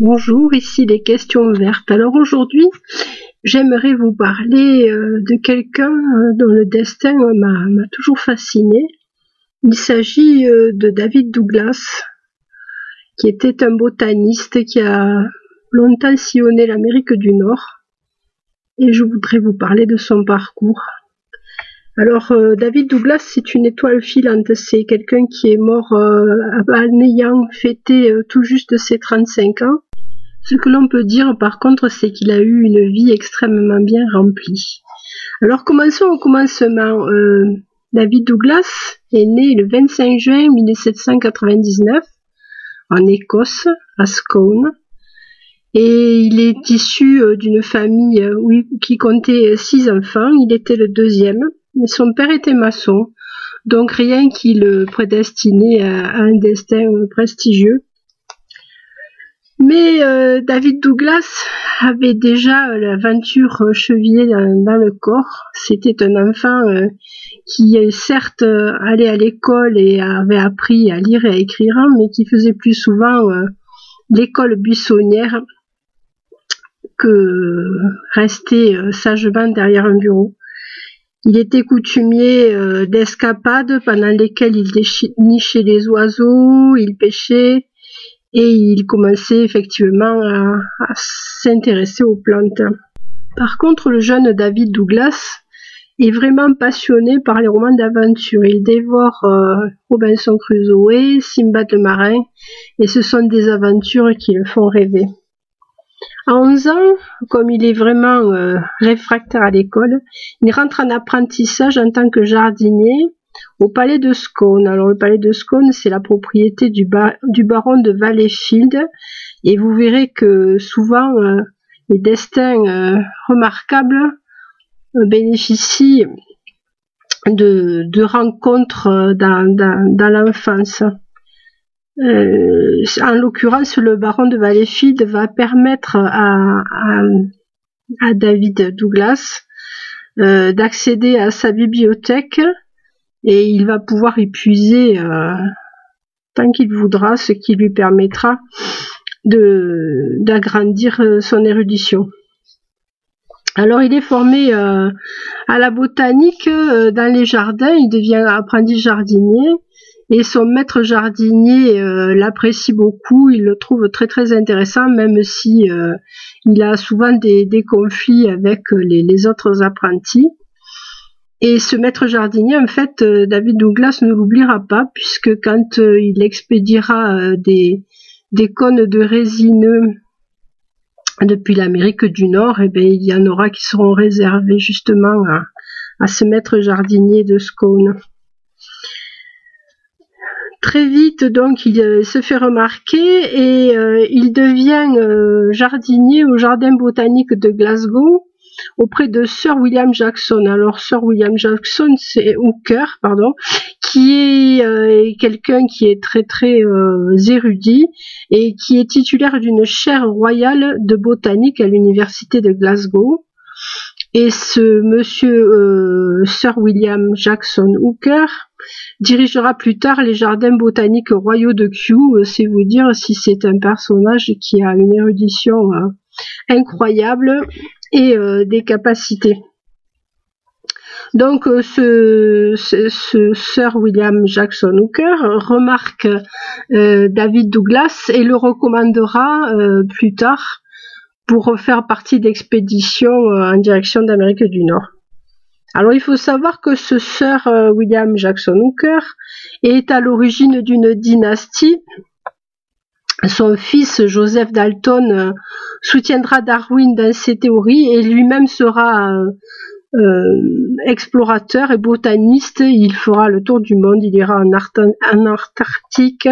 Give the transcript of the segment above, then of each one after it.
Bonjour, ici les questions vertes. Alors aujourd'hui, j'aimerais vous parler euh, de quelqu'un euh, dont le destin m'a toujours fasciné. Il s'agit euh, de David Douglas, qui était un botaniste qui a longtemps sillonné l'Amérique du Nord. Et je voudrais vous parler de son parcours. Alors, David Douglas, c'est une étoile filante. C'est quelqu'un qui est mort en ayant fêté tout juste ses 35 ans. Ce que l'on peut dire par contre, c'est qu'il a eu une vie extrêmement bien remplie. Alors commençons au commencement. Euh, David Douglas est né le 25 juin 1799 en Écosse, à Scone. Et il est issu euh, d'une famille euh, qui comptait six enfants. Il était le deuxième. son père était maçon. Donc rien qui le prédestinait à un destin prestigieux. Mais euh, David Douglas avait déjà euh, l'aventure chevillée dans, le corps. C'était un enfant euh, qui certes allait à l'école et avait appris à lire et à écrire, mais qui faisait plus souvent l'école buissonnière que rester sagement derrière un bureau. Il était coutumier d'escapades pendant lesquelles il dénichait les oiseaux, il pêchait, et il commençait effectivement à, s'intéresser aux plantes. Par contre, le jeune David Douglas est vraiment passionné par les romans d'aventure. Il dévore euh, Robinson Crusoe, Simbad le marin, et ce sont des aventures qui le font rêver. À 11 ans, comme il est vraiment euh, réfractaire à l'école, il rentre en apprentissage en tant que jardinier au palais de Scone. Alors le palais de Scone, c'est la propriété du, baron de Valleyfield et vous verrez que souvent euh, les destins euh, remarquables euh, bénéficient de, rencontres dans, l'enfance. en l'occurrence, le baron de Valleyfield va permettre à, à David Douglas d'accéder à sa bibliothèque et il va pouvoir épuiser euh, tant qu'il voudra, ce qui lui permettra de d'agrandir euh, son érudition. Alors il est formé euh, à la botanique dans les jardins, il devient apprenti jardinier et son maître jardinier l'apprécie beaucoup, il le trouve très très intéressant même si il a souvent des, conflits avec les autres apprentis. Et ce maître jardinier, en fait, euh, David Douglas ne l'oubliera pas, puisque quand euh, il expédiera euh, des, des cônes de résineux depuis l'Amérique du Nord, eh bien, il y en aura qui seront réservés justement à, à ce maître jardinier de Scone. Très vite, donc, il se fait remarquer et il devient jardinier au Jardin botanique de Glasgow auprès de Sir William Jackson. Alors Sir William Jackson, c'est Hooker, pardon, qui est euh, quelqu'un qui est très très euh, érudit et qui est titulaire d'une chaire royale de botanique à l'université de Glasgow. Et ce monsieur euh, Sir William Jackson Hooker dirigera plus tard les jardins botaniques royaux de Kew. C'est vous dire si c'est un personnage qui a une érudition incroyable et euh, des capacités. Donc euh, ce, Sir William Jackson Hooker remarque euh, David Douglas et le recommandera plus tard pour faire partie d'expéditions en direction d'Amérique du Nord. Alors il faut savoir que ce Sir William Jackson Hooker est à l'origine d'une dynastie son fils Joseph Dalton euh, soutiendra Darwin dans ses théories et lui-même sera euh, euh, explorateur et botaniste. Il fera le tour du monde. Il ira en, en Antarctique,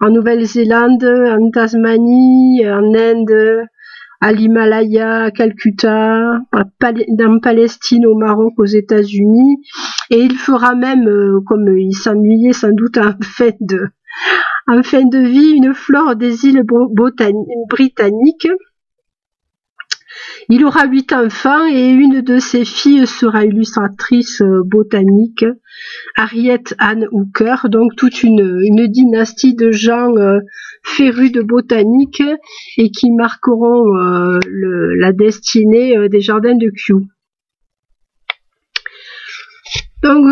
en Nouvelle-Zélande, en Tasmanie, en Inde, à l'Himalaya, à Calcutta, dans Palestine, au Maroc, aux États-Unis. Et il fera même, comme il s'ennuyait sans doute en fait de en fin de vie une flore des îles britanniques. Il aura huit enfants et une de ses filles sera illustratrice euh, botanique, Harriet Anne Hooker, donc toute une, dynastie de gens euh, férus de botanique et qui marqueront euh, la destinée des jardins de Kew. Donc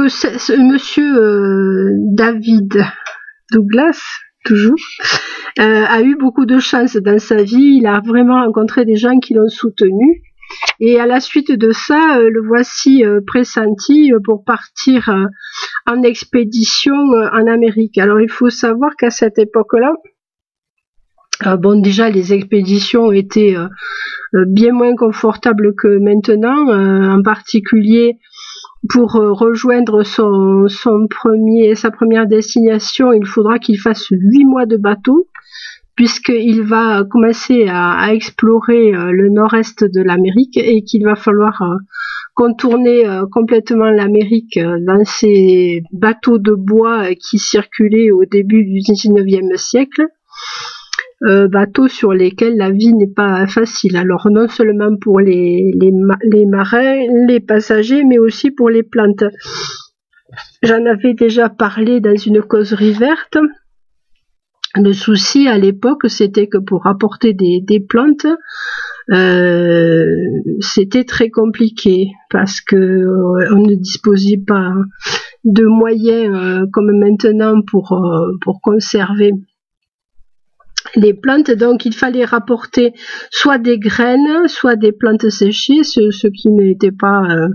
monsieur David Douglas, euh, a eu beaucoup de chance dans sa vie. Il a vraiment rencontré des gens qui l'ont soutenu. Et à la suite de ça, euh, le voici euh, pressenti pour partir en expédition en Amérique. Alors il faut savoir qu'à cette époque-là, bon déjà les expéditions étaient bien moins confortables que maintenant, en particulier pour euh, rejoindre son, premier, sa première destination, il faudra qu'il fasse huit mois de bateau, puisqu'il va commencer à, explorer euh, le nord-est de l'Amérique et qu'il va falloir euh, contourner complètement l'Amérique dans ces bateaux de bois qui circulaient au début du 19e siècle. Euh, bateaux sur lesquels la vie n'est pas facile. Alors non seulement pour les, marins, les passagers, mais aussi pour les plantes. J'en avais déjà parlé dans une causerie verte. Le souci à l'époque, c'était que pour apporter des, plantes, euh, c'était très compliqué parce que euh, on ne disposait pas de moyens comme maintenant pour conserver les plantes, donc il fallait rapporter soit des graines, soit des plantes séchées, ce, qui n'était pas euh,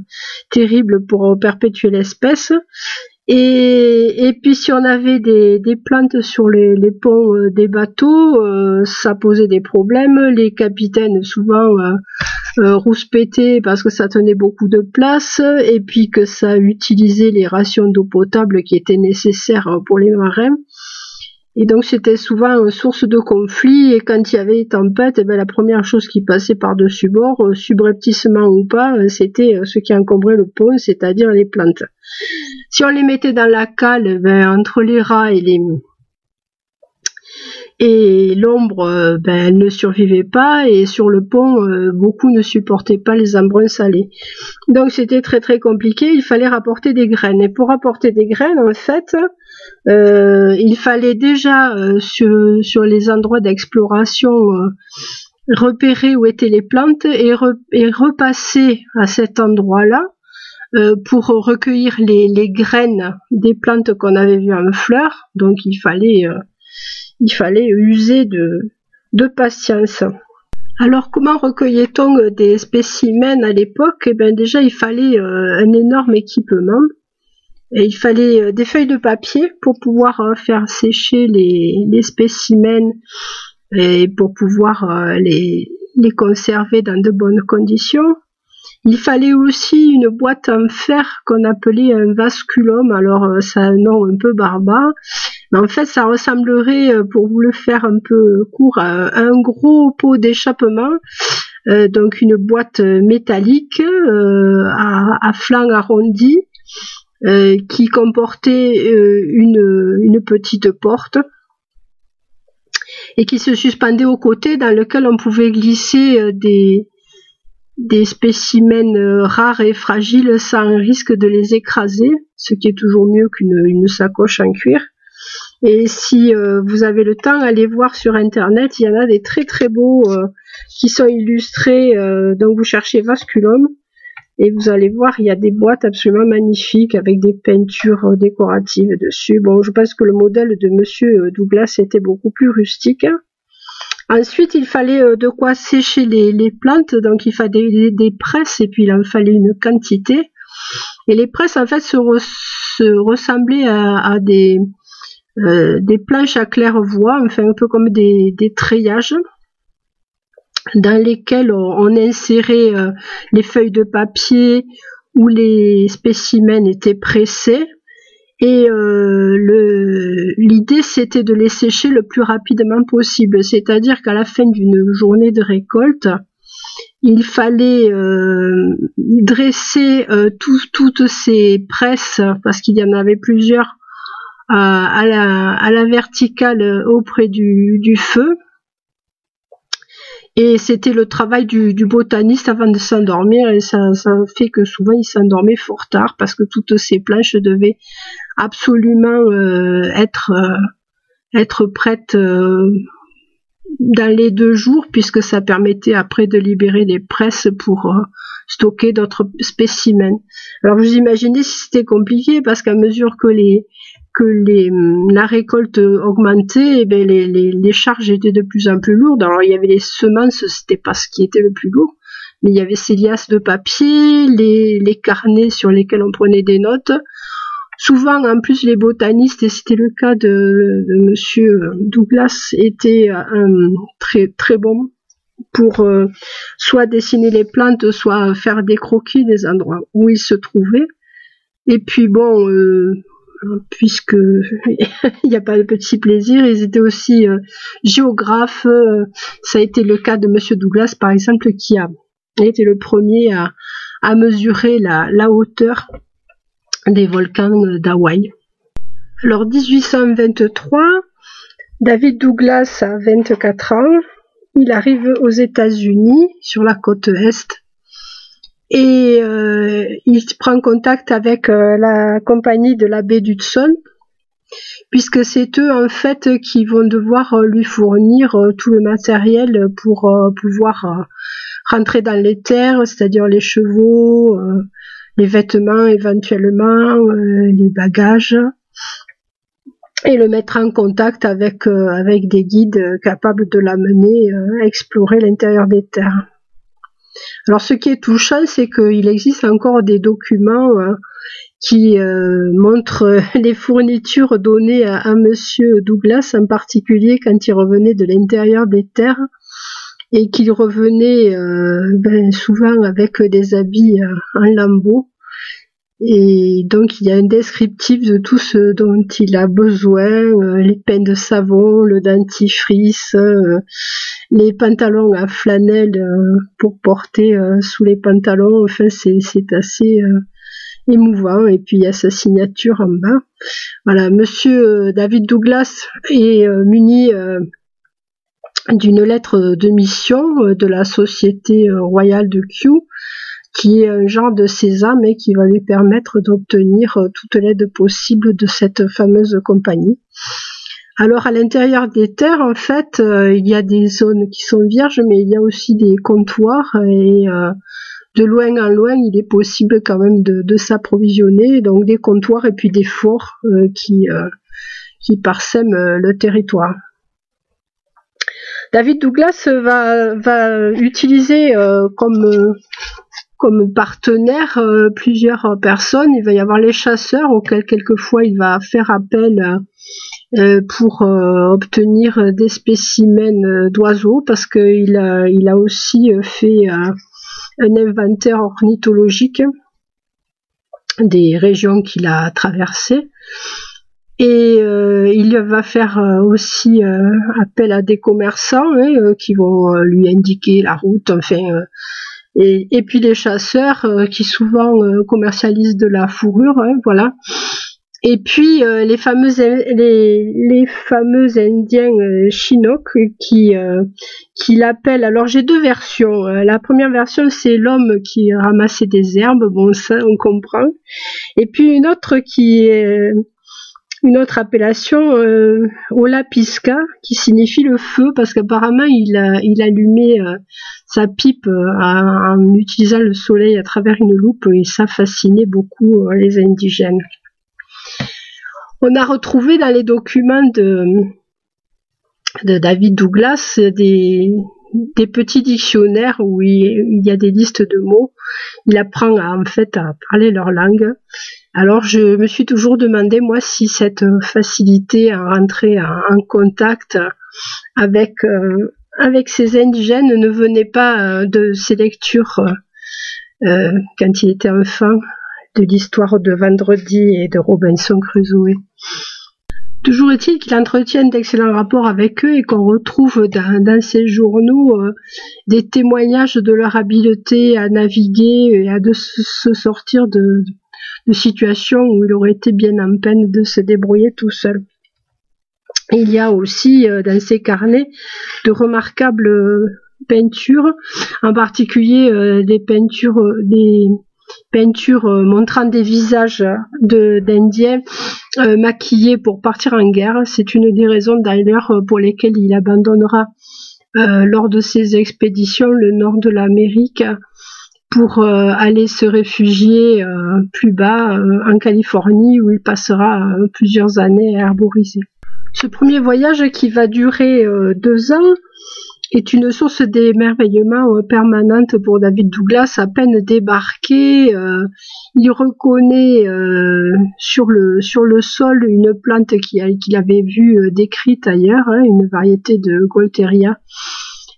terrible pour perpétuer l'espèce. Et, puis si on avait des, plantes sur les, ponts euh, des bateaux, euh, ça posait des problèmes. Les capitaines souvent rouspétaient parce que ça tenait beaucoup de place et puis que ça utilisait les rations d'eau potable qui étaient nécessaires pour les marins. Et donc c'était souvent source de conflit et quand il y avait tempête, eh ben, la première chose qui passait par-dessus bord, euh, subrepticement ou pas, euh, c'était euh, ce qui encombrait le pont, c'est-à-dire les plantes. Si on les mettait dans la cale, eh ben, entre les rats et les et l'ombre, ben, elle ne survivait pas et sur le pont, beaucoup ne supportaient pas les embruns salés. Donc c'était très très compliqué, il fallait rapporter des graines. Et pour rapporter des graines, en fait, il fallait déjà euh, sur, les endroits d'exploration euh, repérer où étaient les plantes et, repasser à cet endroit-là pour recueillir les, graines des plantes qu'on avait vues en fleurs. Donc il fallait, user de patience. Alors comment recueillait-on des spécimens à l'époque? Eh bien déjà il fallait un énorme équipement il fallait euh, des feuilles de papier pour pouvoir euh, faire sécher les, spécimens et pour pouvoir euh, les, conserver dans de bonnes conditions. Il fallait aussi une boîte en fer qu'on appelait un vasculum. Alors, c'est un nom un peu barbare. Mais en fait, ça ressemblerait, pour vous le faire un peu court, à un gros pot d'échappement. donc, une boîte métallique à flanc arrondi euh, qui comportait euh, une, petite porte et qui se suspendait au côté dans lequel on pouvait glisser euh, des, des spécimens rares et fragiles sans risque de les écraser, ce qui est toujours mieux qu'une sacoche en cuir. Et si vous avez le temps, allez voir sur internet, il y en a des très très beaux qui sont illustrés, donc vous cherchez Vasculum, et vous allez voir, il y a des boîtes absolument magnifiques avec des peintures euh, décoratives dessus. Bon, je pense que le modèle de Monsieur euh, Douglas était beaucoup plus rustique. Ensuite, il fallait euh, de quoi sécher les, plantes, donc il fallait des, presses et puis il en fallait une quantité. Et les presses, en fait, se, ressemblaient à, des, des planches à claire-voie, enfin un peu comme des, des treillages dans lesquels on, insérait euh, les feuilles de papier où les spécimens étaient pressés. Et euh, l'idée, c'était de les sécher le plus rapidement possible. C'est-à-dire qu'à la fin d'une journée de récolte, il fallait euh, dresser toutes ces presses, parce qu'il y en avait plusieurs, à, la, verticale auprès du feu Et c'était le travail du, botaniste avant de s'endormir et ça, fait que souvent il s'endormait fort tard parce que toutes ces planches devaient absolument euh, être euh, être prêtes euh, dans les deux jours puisque ça permettait après de libérer les presses pour stocker d'autres spécimens. Alors vous imaginez si c'était compliqué parce qu'à mesure que les que les, la récolte augmentait, eh bien les, les, les, charges étaient de plus en plus lourdes. Alors il y avait les semences, c'était pas ce qui était le plus lourd, mais il y avait ces liasses de papier, les, les carnets sur lesquels on prenait des notes. Souvent, en plus, les botanistes, et c'était le cas de, de Monsieur Douglas, étaient euh, très très bons pour euh, soit dessiner les plantes, soit faire des croquis des endroits où ils se trouvaient. Et puis bon, euh, puisque il n'y a pas de petit plaisir. Ils étaient aussi euh, géographes. Euh, ça a été le cas de Monsieur Douglas, par exemple, qui a été le premier à, mesurer la, hauteur des volcans d'Hawaï. Alors 1823, David Douglas a 24 ans. Il arrive aux États-Unis sur la côte est et euh, il prend contact avec euh, la compagnie de la baie d'Hudson puisque c'est eux en fait qui vont devoir euh, lui fournir tout le matériel pour pouvoir rentrer dans les terres, c'est-à-dire les chevaux, les vêtements éventuellement, les bagages, et le mettre en contact avec, avec des guides capables de l'amener à explorer l'intérieur des terres. Alors ce qui est touchant, c'est qu'il existe encore des documents hein, qui euh, montrent les fournitures données à, Monsieur Douglas, en particulier quand il revenait de l'intérieur des terres et qu'il revenait euh, ben, souvent avec des habits euh, en lambeaux. Et donc il y a un descriptif de tout ce dont il a besoin, les peines de savon, le dentifrice, les pantalons à flanelle euh, pour porter euh, sous les pantalons. Enfin, c'est assez euh, émouvant. Et puis il y a sa signature en bas. Voilà, Monsieur David Douglas est muni d'une lettre de mission de la Société royale de Kew, qui est un genre de sésame et qui va lui permettre d'obtenir toute l'aide possible de cette fameuse compagnie. Alors à l'intérieur des terres, en fait, euh, il y a des zones qui sont vierges, mais il y a aussi des comptoirs et euh, de loin en loin, il est possible quand même de, s'approvisionner, donc des comptoirs et puis des forts euh, qui, parsèment le territoire. David Douglas va utiliser comme comme partenaire plusieurs personnes. Il va y avoir les chasseurs auxquels quelquefois il va faire appel euh, pour euh, obtenir des spécimens euh, d'oiseaux parce qu'il a, il a aussi fait un inventaire ornithologique des régions qu'il a traversées. Et il va faire aussi appel à des commerçants hein, qui vont lui indiquer la route, enfin. Et, puis les chasseurs qui souvent commercialisent de la fourrure, hein, voilà. Et puis euh, les fameux les, les fameux Indiens euh, Chinook qui euh, qui l'appellent. Alors j'ai deux versions. La première version c'est l'homme qui ramassait des herbes. Bon ça on comprend. Et puis une autre qui est une autre appellation euh, Olapisca qui signifie le feu parce qu'apparemment il il allumait sa pipe en utilisant le soleil à travers une loupe et ça fascinait beaucoup les indigènes. On a retrouvé dans les documents de, David Douglas des, petits dictionnaires où il, y a des listes de mots. Il apprend en fait à parler leur langue. Alors je me suis toujours demandé moi si cette facilité à rentrer en, contact avec euh, avec ces indigènes ne venait pas euh, de ses lectures euh, quand il était enfant de l'histoire de Vendredi et de Robinson Crusoe. Toujours est-il qu'il entretienne d'excellents rapports avec eux et qu'on retrouve dans, ces journaux euh, des témoignages de leur habileté à naviguer et à se sortir de situations où il aurait été bien en peine de se débrouiller tout seul. Il y a aussi dans ses carnets de remarquables peintures, en particulier des peintures, des peintures montrant des visages d'Indiens maquillés pour partir en guerre. C'est une des raisons d'ailleurs pour lesquelles il abandonnera lors de ses expéditions le nord de l'Amérique pour euh, aller se réfugier euh, plus bas euh, en Californie où il passera plusieurs années à arboriser. Ce premier voyage qui va durer deux ans est une source d'émerveillement permanente pour David Douglas. À peine débarqué, il reconnaît sur le sur le sol une plante qu'il avait vue décrite ailleurs, hein, une variété de Golteria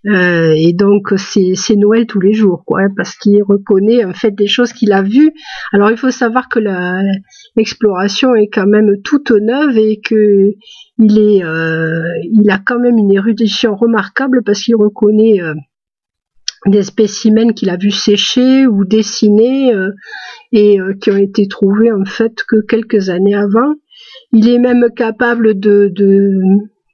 euh, et donc c'est Noël tous les jours, quoi, hein, parce qu'il reconnaît en fait des choses qu'il a vues. Alors il faut savoir que l'exploration est quand même toute neuve et que il est, euh, il a quand même une érudition remarquable parce qu'il reconnaît euh, des spécimens qu'il a vus sécher ou dessiner et qui ont été trouvés en fait que quelques années avant. Il est même capable de, de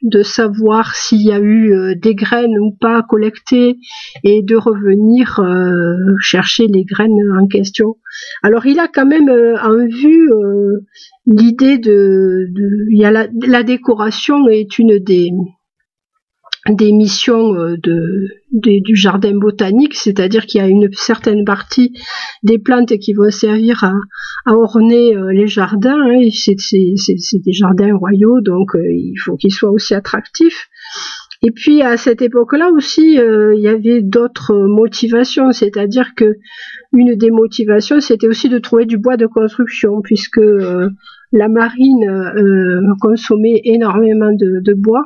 de savoir s'il y a eu euh, des graines ou pas collectées et de revenir euh, chercher les graines en question. Alors il a quand même euh, en vue l'idée de, y a la, décoration est une des des missions euh, de, du jardin botanique, c'est-à-dire qu'il y a une certaine partie des plantes qui vont servir à, orner euh, les jardins. Hein, c'est des jardins royaux, donc euh, il faut qu'ils soient aussi attractifs. Et puis à cette époque-là aussi, il y avait d'autres motivations, c'est-à-dire que une des motivations, c'était aussi de trouver du bois de construction, puisque la marine consommait énormément de bois.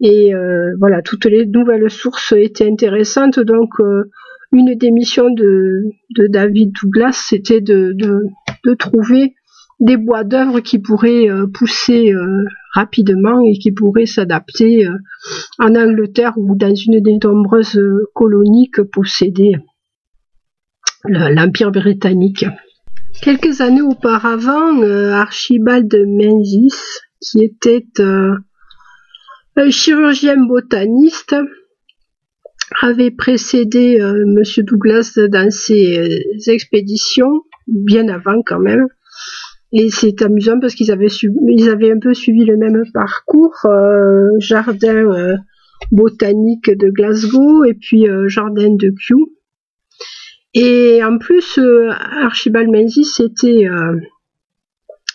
Et euh, voilà, toutes les nouvelles sources étaient intéressantes. Donc, euh, une des missions de, de David Douglas, c'était de, de, de, trouver des bois d'œuvre qui pourraient euh, pousser rapidement et qui pourraient s'adapter en Angleterre ou dans une des nombreuses colonies que possédait l'Empire britannique. Quelques années auparavant, Archibald Menzies, qui était un chirurgien botaniste avait précédé euh, Monsieur Douglas dans ses euh, expéditions, bien avant quand même. Et c'est amusant parce qu'ils avaient, ils avaient un peu suivi le même parcours, euh, jardin botanique de Glasgow et puis jardin de Kew. Et en plus, Archibald Menzies c'était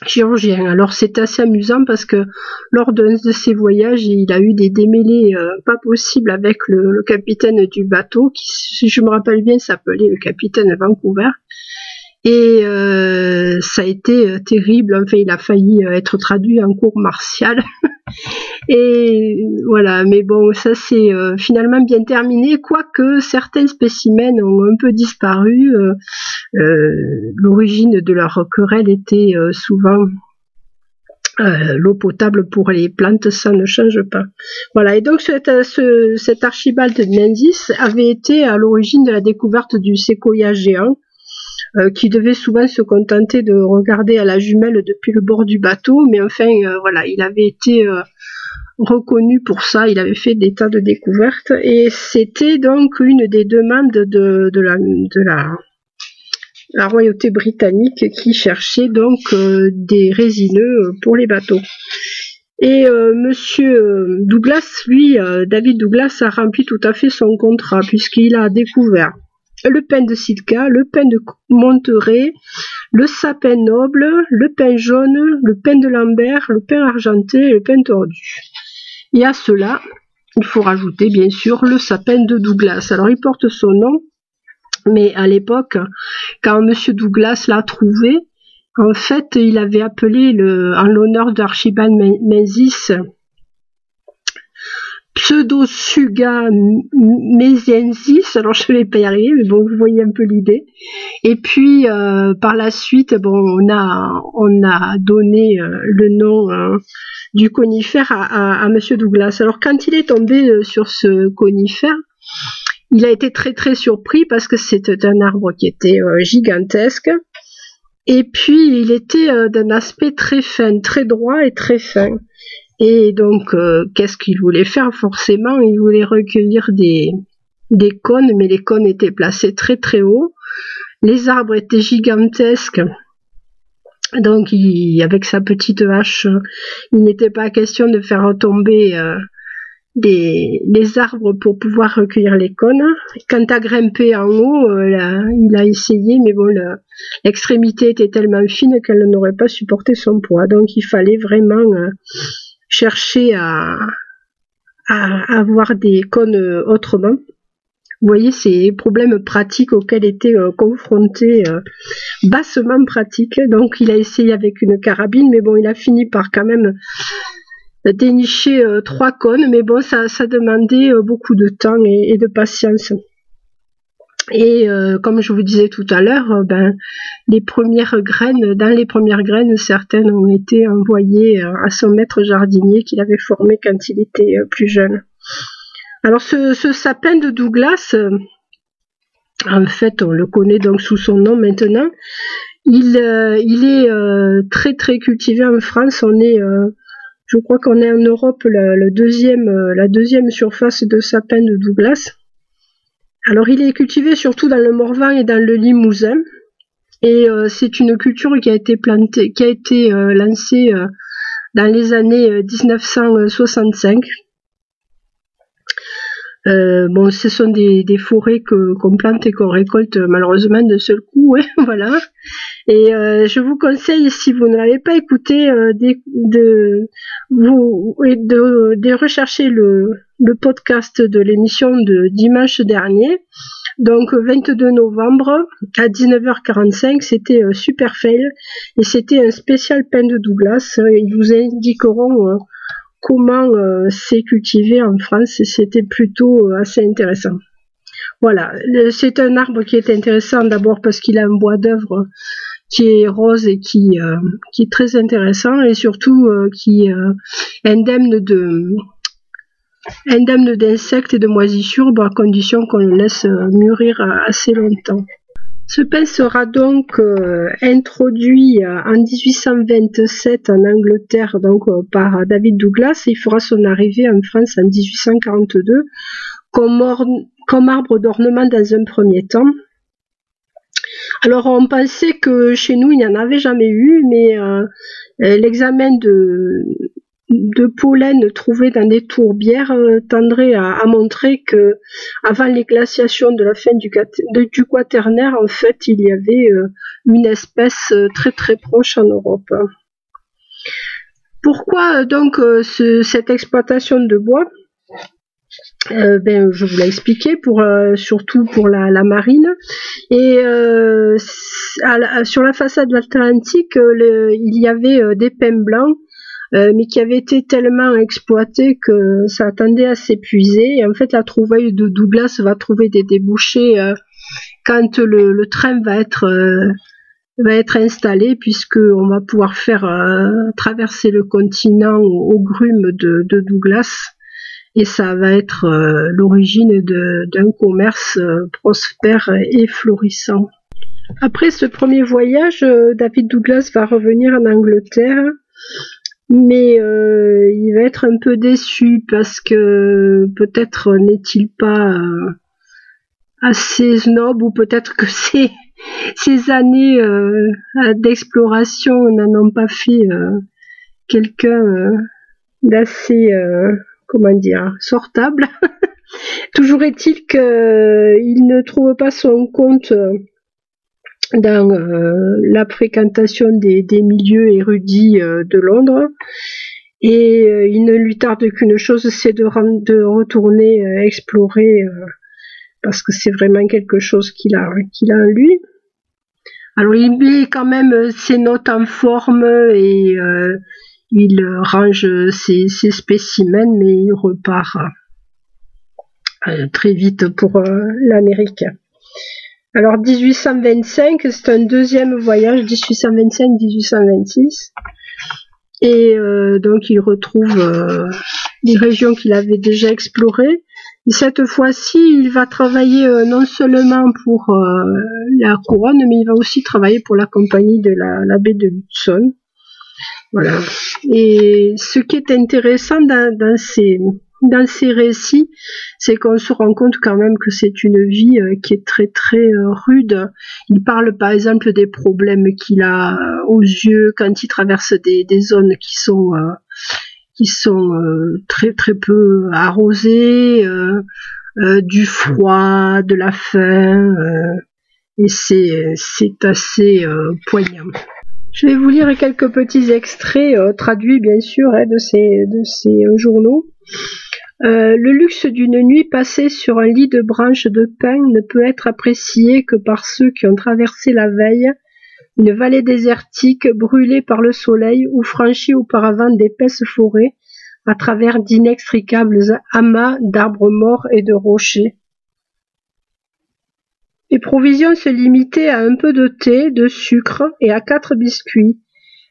chirurgien. Alors c'est assez amusant parce que lors d'un de ses voyages, il a eu des démêlés euh, pas possibles avec le, capitaine du bateau, qui, si je me rappelle bien, s'appelait le capitaine Vancouver. Et euh, ça a été euh, terrible. Enfin, il a failli être traduit en cours martial. Et voilà, mais bon, ça c'est finalement bien terminé, quoique certains spécimens ont un peu disparu. L'origine de leur querelle était souvent l'eau potable pour les plantes, ça ne change pas. Voilà, et donc cet, cet Archibald Menzies avait été à l'origine de la découverte du séquoia géant, euh, qui devait souvent se contenter de regarder à la jumelle depuis le bord du bateau, mais enfin euh, voilà, il avait été euh, reconnu pour ça, il avait fait des tas de découvertes, et c'était donc une des demandes de, de, la, royauté britannique qui cherchait donc des résineux pour les bateaux. Et Monsieur Douglas, lui, David Douglas, a rempli tout à fait son contrat puisqu'il a découvert le pain de Sitka, le pain de Monterey, le sapin noble, le pain jaune, le pain de Lambert, le pain argenté et le pain tordu. Et à cela, il faut rajouter bien sûr le sapin de Douglas. Alors il porte son nom, mais à l'époque, quand M. Douglas l'a trouvé, en fait, il avait appelé en l'honneur d'Archibald Menzies Pseudosuga mesiensis, alors je ne vais pas y arriver, mais bon, vous voyez un peu l'idée. Et puis euh, par la suite, bon, on a on a donné euh, le nom hein, du conifère à, à, Monsieur Douglas. Alors quand il est tombé euh, sur ce conifère, il a été très très surpris parce que c'était un arbre qui était gigantesque. Et puis il était d'un aspect très fin, très droit et très fin. Et donc, qu'est-ce qu'il voulait faire? Forcément, il voulait recueillir des, cônes, mais les cônes étaient placés très très haut. Les arbres étaient gigantesques. Donc, avec sa petite hache, il n'était pas question de faire retomber des, les arbres pour pouvoir recueillir les cônes. Quant à grimper en haut, euh, il a essayé, mais bon, l'extrémité était tellement fine qu'elle n'aurait pas supporté son poids. Donc il fallait vraiment euh, chercher à, avoir des cônes euh, autrement. Vous voyez ces problèmes pratiques auxquels était confronté, bassement pratique. Donc il a essayé avec une carabine, mais bon, il a fini par quand même dénicher euh, trois cônes, mais bon, ça, demandait euh, beaucoup de temps et, de patience. Et euh, comme je vous disais tout à l'heure, ben, les premières graines, dans les premières graines, certaines ont été envoyées à son maître jardinier qu'il avait formé quand il était plus jeune. Alors ce, sapin de Douglas, en fait, on le connaît donc sous son nom maintenant. Il, est très très cultivé en France. On est je crois qu'on est en Europe euh, la deuxième surface de sapin de Douglas. Alors il est cultivé surtout dans le Morvan et dans le Limousin. Et euh, c'est une culture qui a été plantée, qui a été euh, lancée dans les années 1965. Bon, ce sont des, forêts que qu'on plante et qu'on récolte malheureusement d'un seul coup, voilà. Et euh, je vous conseille, si vous ne l'avez pas écouté, euh, de, vous, de, de rechercher le, podcast de l'émission de dimanche dernier. Donc 22 novembre à 19h45, c'était euh, Super Fail et c'était un spécial pain de Douglas. Ils vous indiqueront comment c'est cultivé en France c'était plutôt assez intéressant. Voilà, c'est un arbre qui est intéressant d'abord parce qu'il a un bois d'œuvre qui est rose et qui, euh, est très intéressant et surtout euh, qui euh, indemne de indemne d'insectes et de moisissures à condition qu'on le laisse mûrir assez longtemps. Ce pain sera donc introduit en 1827 en Angleterre donc par David Douglas. Et il fera son arrivée en France en 1842 comme arbre d'ornement dans un premier temps. Alors on pensait que chez nous il n'y en avait jamais eu, mais euh, euh, l'examen de, de pollen trouvé dans des tourbières euh, tendrait à, montrer que avant les glaciations de la fin du, quaternaire, en fait, il y avait une espèce très très proche en Europe. Pourquoi donc cette exploitation de bois? Euh, ben, je vous l'ai expliqué pour euh, surtout pour la, marine et euh, sur la façade atlantique il y avait des pins blancs mais qui avaient été tellement exploités que ça attendait à s'épuiser. En fait la trouvaille de Douglas va trouver des débouchés quand le, train va être va être installé puisque on va pouvoir faire traverser le continent au, grume de Douglas. Et ça va être euh, l'origine d'un commerce euh, prospère et florissant. Après ce premier voyage, euh, David Douglas va revenir en Angleterre, mais il va être un peu déçu parce que peut-être n'est-il pas assez snob ou peut-être que ces, années d'exploration n'en ont pas fait quelqu'un d'assez comment dire, sortable. Toujours est-il qu'il ne trouve pas son compte euh, dans euh, la fréquentation des, milieux érudits euh, de Londres. Et il ne lui tarde qu'une chose, c'est de, retourner explorer, parce que c'est vraiment quelque chose qu'il a, qu'il a en lui. Alors il met quand même ses notes en forme et il range ses, spécimens, mais il repart euh, très vite pour euh, l'Amérique. Alors 1825, c'est un deuxième voyage, 1825-1826. Et euh, donc il retrouve les régions qu'il avait déjà explorées. Et cette fois-ci, il va travailler non seulement pour la couronne, mais il va aussi travailler pour la compagnie de la, baie de Hudson. Voilà. Et ce qui est intéressant dans, ces dans ces récits, c'est qu'on se rend compte quand même que c'est une vie euh, qui est très très euh, rude. Il parle par exemple des problèmes qu'il a euh, aux yeux quand il traverse des, zones qui sont qui sont très très peu arrosées, du froid, de la faim, et c'est c'est assez poignant. Je vais vous lire quelques petits extraits euh, traduits bien sûr hein, de ces, euh, journaux. Euh, le luxe d'une nuit passée sur un lit de branches de pin ne peut être apprécié que par ceux qui ont traversé la veille une vallée désertique brûlée par le soleil ou franchi auparavant d'épaisses forêts à travers d'inextricables amas d'arbres morts et de rochers. Les provisions se limitaient à un peu de thé, de sucre et à quatre biscuits.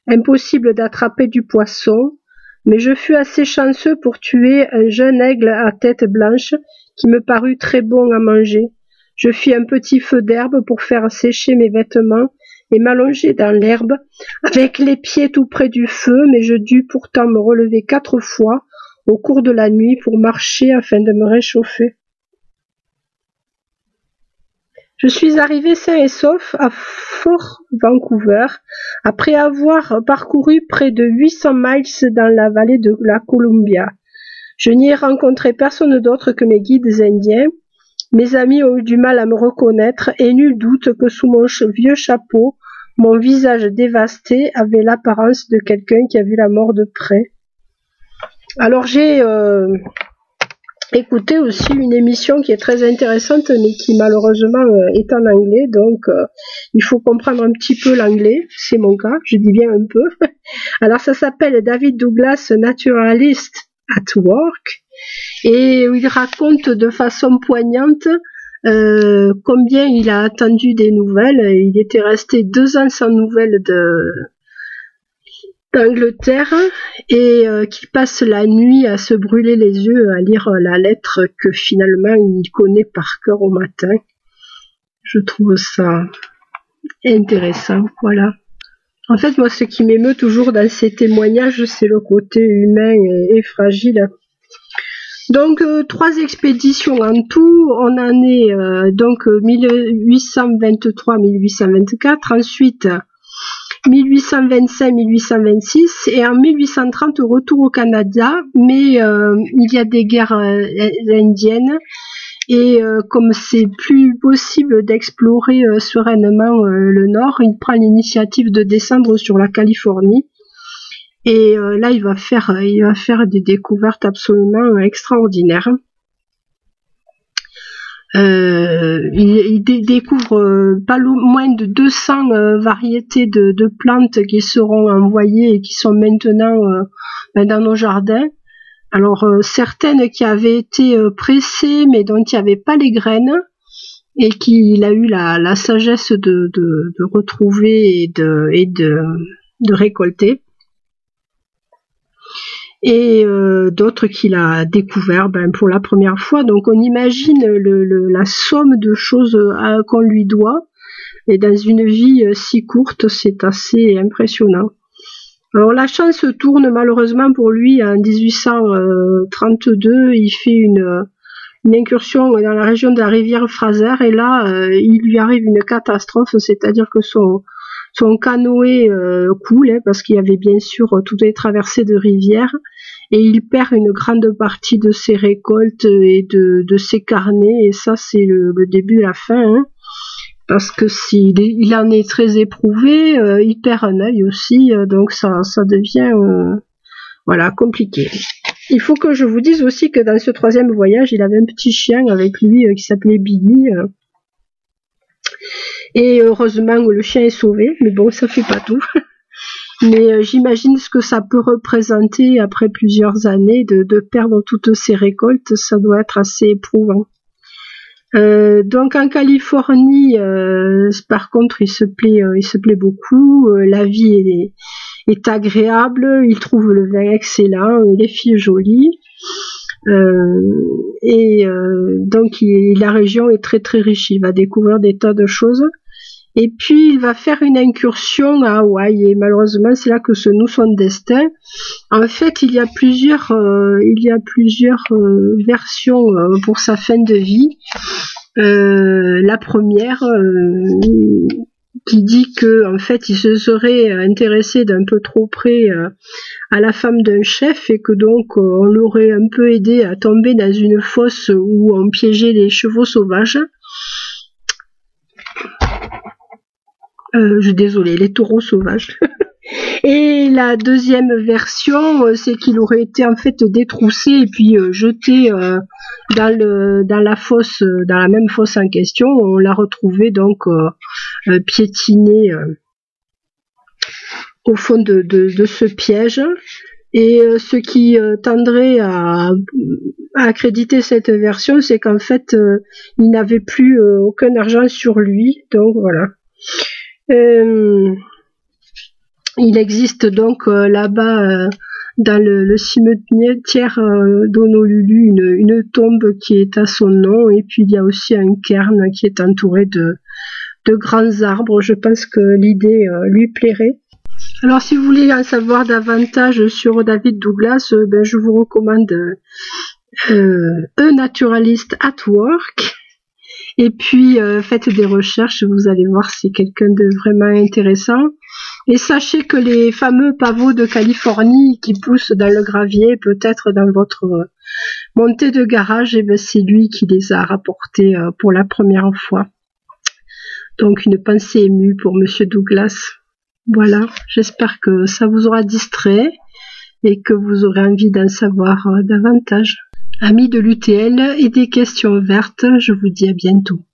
Impossible d'attraper du poisson, mais je fus assez chanceux pour tuer un jeune aigle à tête blanche qui me parut très bon à manger. Je fis un petit feu d'herbe pour faire sécher mes vêtements et m'allonger dans l'herbe, avec les pieds tout près du feu, mais je dus pourtant me relever quatre fois au cours de la nuit pour marcher afin de me réchauffer. Je suis arrivé sain et sauf à Fort Vancouver après avoir parcouru près de 800 miles dans la vallée de la Columbia. Je n'y ai rencontré personne d'autre que mes guides indiens. Mes amis ont eu du mal à me reconnaître et nul doute que sous mon vieux chapeau, mon visage dévasté avait l'apparence de quelqu'un qui a vu la mort de près. Alors j'ai euh, écouter aussi une émission qui est très intéressante mais qui malheureusement euh, est en anglais. Donc euh, il faut comprendre un petit peu l'anglais. C'est mon cas. Je dis bien un peu. Alors ça s'appelle David Douglas Naturalist at Work. Et il raconte de façon poignante euh, combien il a attendu des nouvelles. Il était resté deux ans sans nouvelles de d'Angleterre et euh, qu'il passe la nuit à se brûler les yeux à lire la lettre que finalement il connaît par cœur au matin. Je trouve ça intéressant, voilà. En fait, moi, ce qui m'émeut toujours dans ces témoignages, c'est le côté humain et, fragile. Donc, euh, trois expéditions en tout. On en est euh, donc 1823-1824. Ensuite, 1825-1826 et en 1830 retour au Canada, mais euh, il y a des guerres euh, indiennes et euh, comme c'est plus possible d'explorer sereinement le nord, il prend l'initiative de descendre sur la Californie et là il va faire il va faire des découvertes absolument extraordinaires. Euh, il, découvre euh, pas moins de 200 euh, variétés de, plantes qui seront envoyées et qui sont maintenant ben, dans nos jardins. Alors certaines qui avaient été pressées mais dont il n'y avait pas les graines et qu'il a eu la, sagesse de, retrouver et de, et de récolter et euh, d'autres qu'il a découvert ben, pour la première fois. Donc on imagine le, la somme de choses euh, qu'on lui doit. Et dans une vie euh, si courte, c'est assez impressionnant. Alors la chance tourne malheureusement pour lui en 1832. Il fait une, une incursion dans la région de la rivière Fraser et là, il lui arrive une catastrophe, c'est-à-dire que son, son canoë euh, coule parce qu'il y avait bien sûr toutes les traversées de rivières et il perd une grande partie de ses récoltes et de, ses carnets et ça c'est le, début la fin hein, parce que s'il il en est très éprouvé euh, il perd un œil aussi euh, donc ça ça devient euh, voilà compliqué. Il faut que je vous dise aussi que dans ce troisième voyage il avait un petit chien avec lui qui s'appelait Billy et heureusement, le chien est sauvé, mais bon, ça fait pas tout. mais euh, j'imagine ce que ça peut représenter après plusieurs années de, perdre toutes ces récoltes, ça doit être assez éprouvant. Euh, donc en Californie, euh, par contre, il se plaît, il se plaît beaucoup. la vie est, est, agréable. Il trouve le vin excellent, les filles jolies. et donc la région est très très riche. Il va découvrir des tas de choses. Et puis il va faire une incursion à Hawaï et malheureusement c'est là que se noue son destin. En fait il y a plusieurs, euh, il y a plusieurs euh, versions euh, pour sa fin de vie. la première qui dit que en fait il se serait intéressé d'un peu trop près à la femme d'un chef et que donc on l'aurait un peu aidé à tomber dans une fosse où on piégeait les chevaux sauvages. Euh, je désolé, les taureaux sauvages. et la deuxième version, euh, c'est qu'il aurait été en fait détroussé et puis euh, jeté dans la fosse, dans la même fosse en question. On l'a retrouvé donc piétiné au fond de, ce piège. Et ce qui tendrait à, accréditer cette version, c'est qu'en fait, il n'avait plus aucun argent sur lui. Donc voilà. Euh, il existe donc euh, là-bas euh, dans le, cimetière d'Honolulu une, une, tombe qui est à son nom et puis il y a aussi un cairn qui est entouré de, grands arbres. Je pense que l'idée lui plairait. Alors si vous voulez en savoir davantage sur David Douglas, ben, je vous recommande euh, A Naturalist at Work et puis euh, faites des recherches, vous allez voir c'est quelqu'un de vraiment intéressant. Et sachez que les fameux pavots de Californie qui poussent dans le gravier, peut-être dans votre euh, montée de garage, eh ben c'est lui qui les a rapportés euh, pour la première fois. Donc une pensée émue pour Monsieur Douglas. Voilà, j'espère que ça vous aura distrait et que vous aurez envie d'en savoir davantage. Amis de l'UTL et des questions vertes, je vous dis à bientôt.